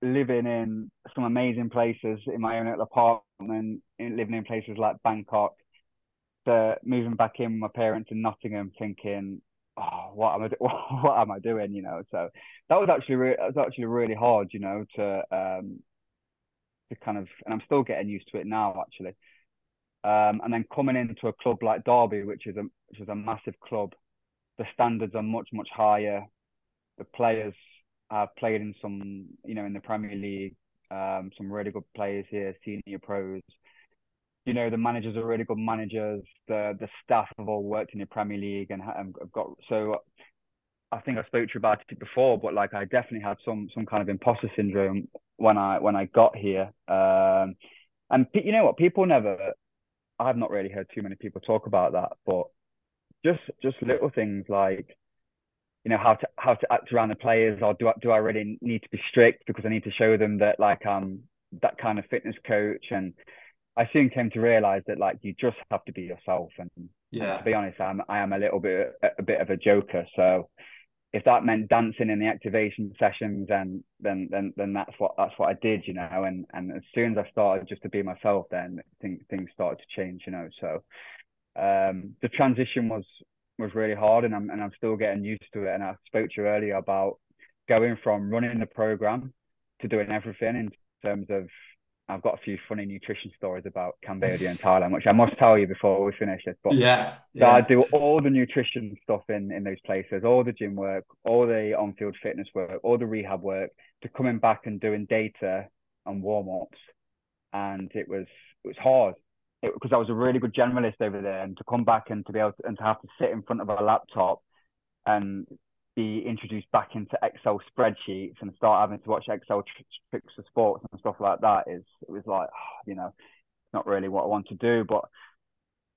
living in some amazing places in my own little apartment, living in places like Bangkok, to moving back in with my parents in Nottingham, thinking, oh, what am I, what am I doing? You know, so that was actually re- that was actually really hard, you know, to um, to kind of, and I'm still getting used to it now, actually. Um, and then coming into a club like Derby, which is a which is a massive club, the standards are much much higher. The players have played in some, you know, in the Premier League, um, some really good players here, senior pros. You know, the managers are really good managers. The the staff have all worked in the Premier League and have got so. I think I spoke to you about it before, but like I definitely had some some kind of imposter syndrome when I when I got here. Um, and you know what? People never I've not really heard too many people talk about that, but just just little things like you know how to how to act around the players or do I, do I really need to be strict because I need to show them that like I'm that kind of fitness coach and I soon came to realize that like you just have to be yourself. And yeah. and to be honest I'm I am a little bit a bit of a joker. So if that meant dancing in the activation sessions then then then then that's what that's what I did you know? And and as soon as I started just to be myself then things things started to change you know? So um, the transition was was really hard and I'm and I'm still getting used to it. And I spoke to you earlier about going from running the program to doing everything in terms of I've got a few funny nutrition stories about Cambodia and Thailand, which I must tell you before we finish this. But yeah, yeah. So I do all the nutrition stuff in in those places, all the gym work, all the on-field fitness work, all the rehab work, to coming back and doing data and warm-ups, and it was it was hard because I was a really good generalist over there, and to come back and to be able to, and to have to sit in front of a laptop and be introduced back into Excel spreadsheets and start having to watch Excel tricks for sports and stuff like that is it was like you know not really what I want to do but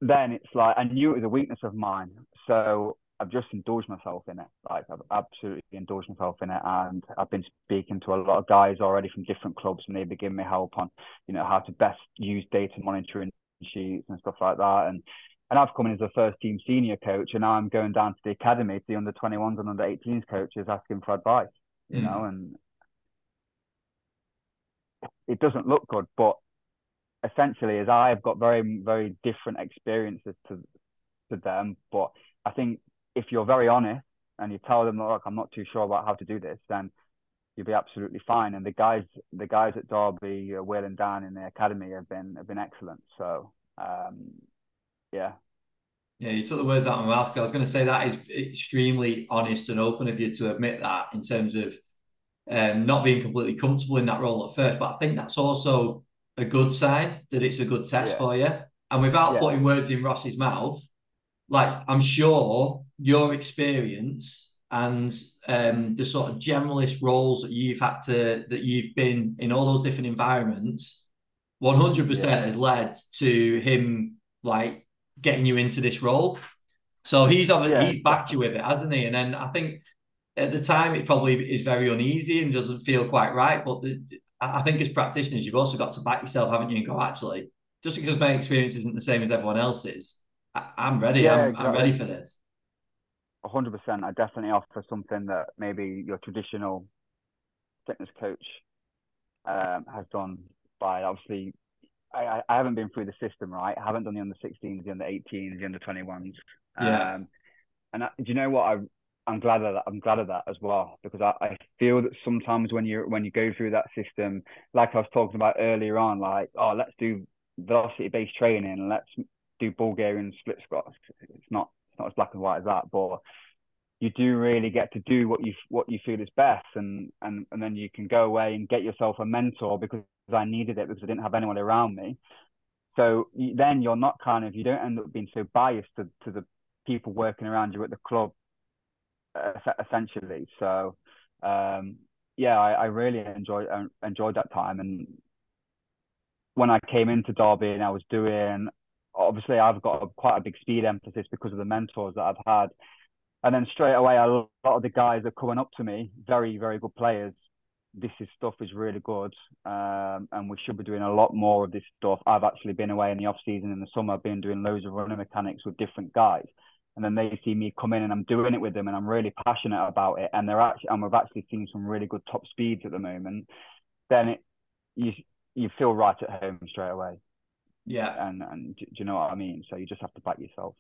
then it's like I knew it was a weakness of mine. So I've just indulged myself in it. Like I've absolutely indulged myself in it and I've been speaking to a lot of guys already from different clubs and they've been giving me help on you know how to best use data monitoring sheets and stuff like that. And and I've come in as a first team senior coach, and now I'm going down to the academy to the under 21s and under 18s coaches asking for advice, you mm. know, and it doesn't look good, but essentially, as I've got very, very different experiences to to them, but I think if you're very honest and you tell them, look, I'm not too sure about how to do this, then you'll be absolutely fine. And the guys, the guys at Derby, uh, Will and Dan in the academy have been have been excellent. So um, yeah. Yeah, you took the words out of my mouth. I was going to say that is extremely honest and open of you to admit that in terms of um, not being completely comfortable in that role at first. But I think that's also a good sign that it's a good test yeah. for you. And without yeah. putting words in Ross's mouth, like I'm sure your experience and um, the sort of generalist roles that you've had to that you've been in all those different environments, 100% yeah. has led to him like getting you into this role. So he's yeah. he's backed you with it, hasn't he? And then I think at the time it probably is very uneasy and doesn't feel quite right. But the, I think as practitioners, you've also got to back yourself, haven't you? And go, actually, just because my experience isn't the same as everyone else's, I, am ready. Yeah, I'm, exactly. I'm ready for this. hundred percent. I definitely offer something that maybe your traditional fitness coach um, has done by obviously I, I haven't been through the system, right? I haven't done the under 16s, the under 18s, the under 21s. Yeah. Um, and I, do you know what? I, I'm glad of that. I'm glad of that as well because I, I feel that sometimes when you when you go through that system, like I was talking about earlier on, like oh let's do velocity based training and let's do Bulgarian split squats. It's not it's not as black and white as that, but you do really get to do what you what you feel is best, and and and then you can go away and get yourself a mentor because I needed it because I didn't have anyone around me. So then you're not kind of you don't end up being so biased to, to the people working around you at the club, essentially. So um, yeah, I, I really enjoyed enjoyed that time. And when I came into Derby and I was doing, obviously I've got quite a big speed emphasis because of the mentors that I've had. And then straight away, a lot of the guys are coming up to me, very very good players, this is stuff is really good, um, and we should be doing a lot more of this stuff. I've actually been away in the off season in the summer, I've been doing loads of running mechanics with different guys, and then they see me come in and I'm doing it with them, and I'm really passionate about it, and they're actually and we've actually seen some really good top speeds at the moment. Then it you you feel right at home straight away. Yeah, and and do you know what I mean? So you just have to back yourself.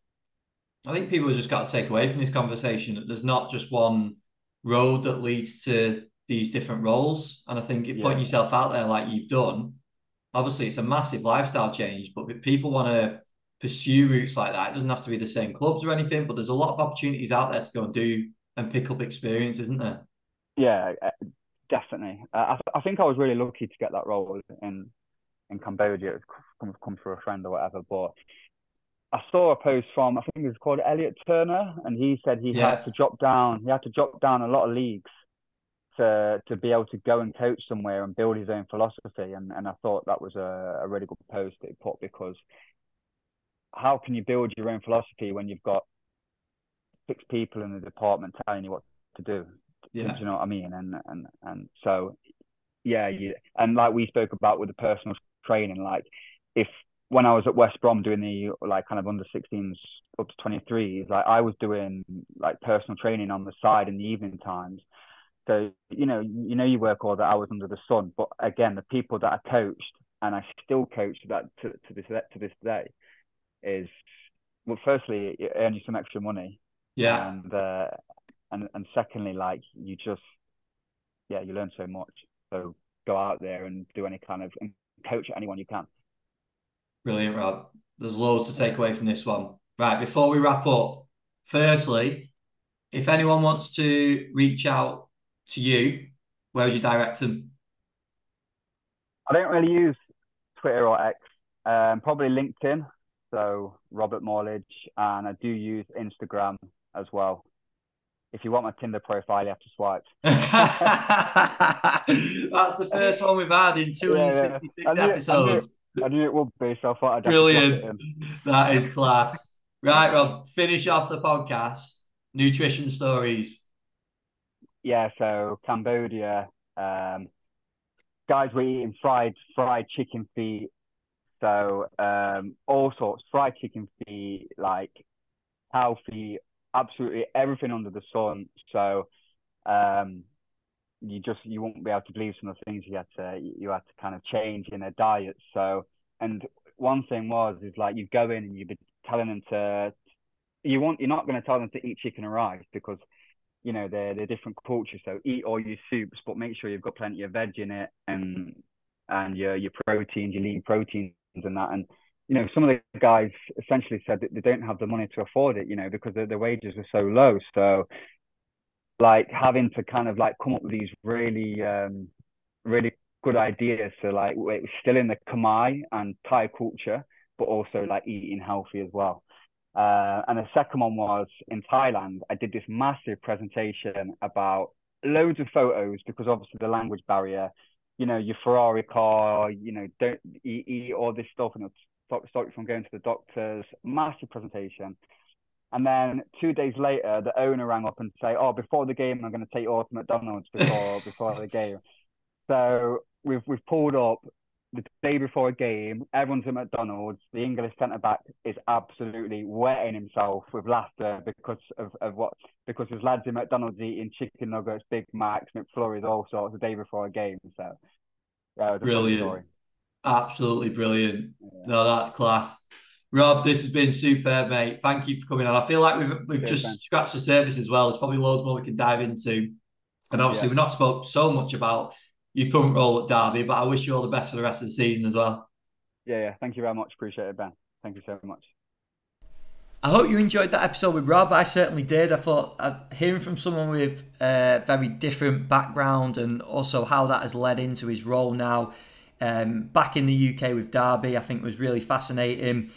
I think people just got to take away from this conversation that there's not just one road that leads to these different roles. And I think yeah. putting yourself out there like you've done, obviously it's a massive lifestyle change, but if people want to pursue routes like that, it doesn't have to be the same clubs or anything, but there's a lot of opportunities out there to go and do and pick up experience, isn't there? Yeah, uh, definitely. Uh, I, I think I was really lucky to get that role in in Cambodia. It's come, come through a friend or whatever, but I saw a post from I think it was called Elliot Turner, and he said he yeah. had to drop down. He had to drop down a lot of leagues to to be able to go and coach somewhere and build his own philosophy. And and I thought that was a, a really good post that he put because how can you build your own philosophy when you've got six people in the department telling you what to do? Yeah. Do you know what I mean? And and and so yeah, you, and like we spoke about with the personal training, like if when I was at West Brom doing the like kind of under 16s up to 23s, like I was doing like personal training on the side in the evening times so you know, you know, you work all the hours under the sun. But again, the people that I coached and I still coach that to, to this to this day is well, firstly, it earns you some extra money. Yeah. And uh, and and secondly, like you just yeah, you learn so much. So go out there and do any kind of and coach anyone you can. Brilliant, Rob. There's loads to take away from this one. Right, before we wrap up, firstly, if anyone wants to reach out to you, where would you direct them? I don't really use Twitter or X. Um, probably LinkedIn. So Robert Morledge, and I do use Instagram as well. If you want my Tinder profile, you have to swipe. That's the first one we've had in 266 yeah, yeah. episodes. I knew, it would be, so I thought I'd Brilliant. That is class. Right, Rob, finish off the podcast. Nutrition stories yeah, so Cambodia, um, guys were eating fried fried chicken feet, so um, all sorts fried chicken feet, like cow feet, absolutely everything under the sun. So um, you just you won't be able to believe some of the things you had to you had to kind of change in their diet. So and one thing was is like you go in and you'd be telling them to you want you're not going to tell them to eat chicken and rice because you know they're they're different cultures. So eat all your soups, but make sure you've got plenty of veg in it and and your your proteins, your lean proteins and that. And you know some of the guys essentially said that they don't have the money to afford it, you know, because the, the wages are so low. So like having to kind of like come up with these really um really good ideas to like it was still in the Khmer and Thai culture, but also like eating healthy as well. Uh, and the second one was in Thailand. I did this massive presentation about loads of photos because obviously the language barrier, you know, your Ferrari car, you know, don't eat, eat all this stuff and it'll stop, stop you from going to the doctors. Massive presentation. And then two days later, the owner rang up and say, "Oh, before the game, I'm going to take you all to McDonald's before before the game." So we've we've pulled up the day before a game, everyone's at McDonald's. The English centre back is absolutely wetting himself with laughter because of, of what because his lads in McDonald's eating chicken nuggets, Big Macs, McFlurries, all sorts the day before a game. So yeah, brilliant, absolutely brilliant. Yeah. No, that's class. Rob, this has been superb, mate. Thank you for coming on. I feel like we've we've just man. scratched the surface as well. There's probably loads more we can dive into, and obviously yeah. we've not spoke so much about your current role at Derby, but I wish you all the best for the rest of the season as well. Yeah, yeah. Thank you very much. Appreciate it, Ben. Thank you so much. I hope you enjoyed that episode with Rob. I certainly did. I thought uh, hearing from someone with a very different background and also how that has led into his role now um, back in the UK with Derby, I think was really fascinating.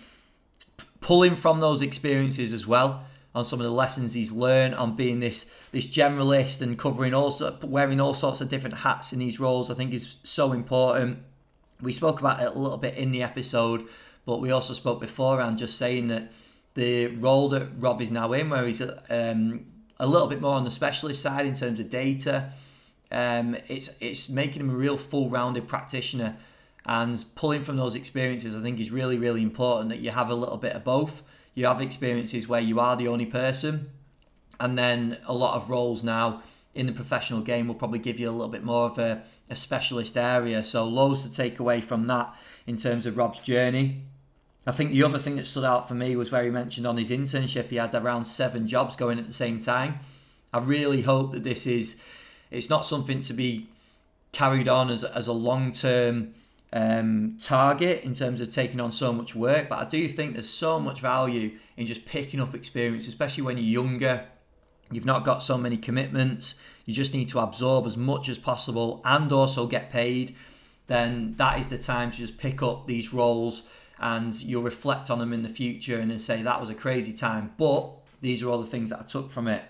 Pulling from those experiences as well on some of the lessons he's learned on being this this generalist and covering also wearing all sorts of different hats in these roles, I think is so important. We spoke about it a little bit in the episode, but we also spoke beforehand just saying that the role that Rob is now in, where he's um, a little bit more on the specialist side in terms of data. Um, it's it's making him a real full-rounded practitioner, and pulling from those experiences, I think is really really important that you have a little bit of both. You have experiences where you are the only person, and then a lot of roles now in the professional game will probably give you a little bit more of a, a specialist area. So loads to take away from that in terms of Rob's journey. I think the other thing that stood out for me was where he mentioned on his internship he had around seven jobs going at the same time. I really hope that this is it's not something to be carried on as, as a long term um, target in terms of taking on so much work, but I do think there's so much value in just picking up experience, especially when you're younger. You've not got so many commitments. You just need to absorb as much as possible and also get paid. Then that is the time to just pick up these roles and you'll reflect on them in the future and then say that was a crazy time. But these are all the things that I took from it.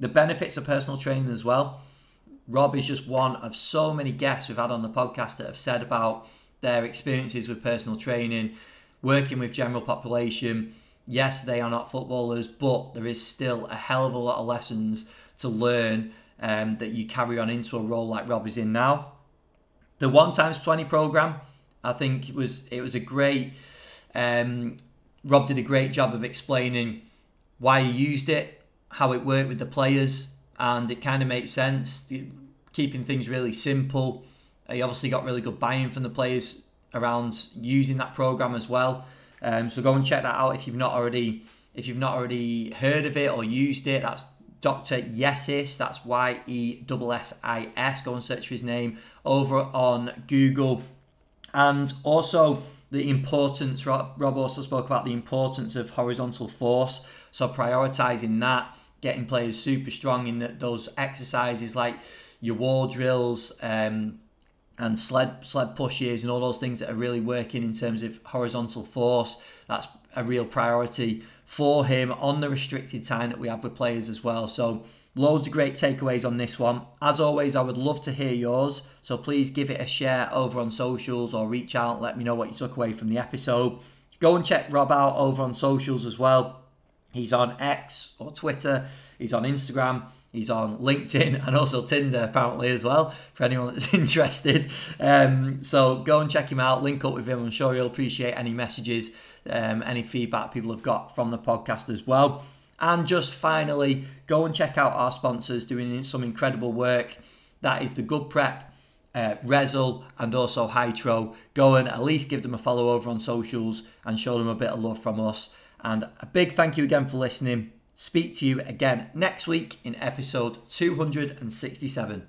The benefits of personal training as well. Rob is just one of so many guests we've had on the podcast that have said about their experiences with personal training, working with general population. Yes, they are not footballers, but there is still a hell of a lot of lessons to learn um, that you carry on into a role like Rob is in now. The one times twenty program I think it was it was a great. Um, Rob did a great job of explaining why he used it, how it worked with the players, and it kind of makes sense. Keeping things really simple. He obviously got really good buy-in from the players around using that program as well. Um, so go and check that out if you've not already if you've not already heard of it or used it. That's Dr. Yessis. That's Y E S I S. Go and search for his name over on Google and also the importance. Rob also spoke about the importance of horizontal force, so prioritizing that, getting players super strong in the, those exercises like your wall drills. Um, and sled sled pushes and all those things that are really working in terms of horizontal force. That's a real priority for him on the restricted time that we have with players as well. So Loads of great takeaways on this one. As always, I would love to hear yours, so please give it a share over on socials or reach out, let me know what you took away from the episode. Go and check Rob out over on socials as well. He's on X or Twitter, he's on Instagram, he's on LinkedIn and also Tinder apparently as well for anyone that's interested. Um, so go and check him out, link up with him. I'm sure he'll appreciate any messages, um, any feedback people have got from the podcast as well. And just finally, go and check out our sponsors doing some incredible work. That is the Good Prep, uh, Rezzil, and also Hytro. Go and at least give them a follow over on socials and show them a bit of love from us. And a big thank you again for listening. Speak to you again next week in episode 267.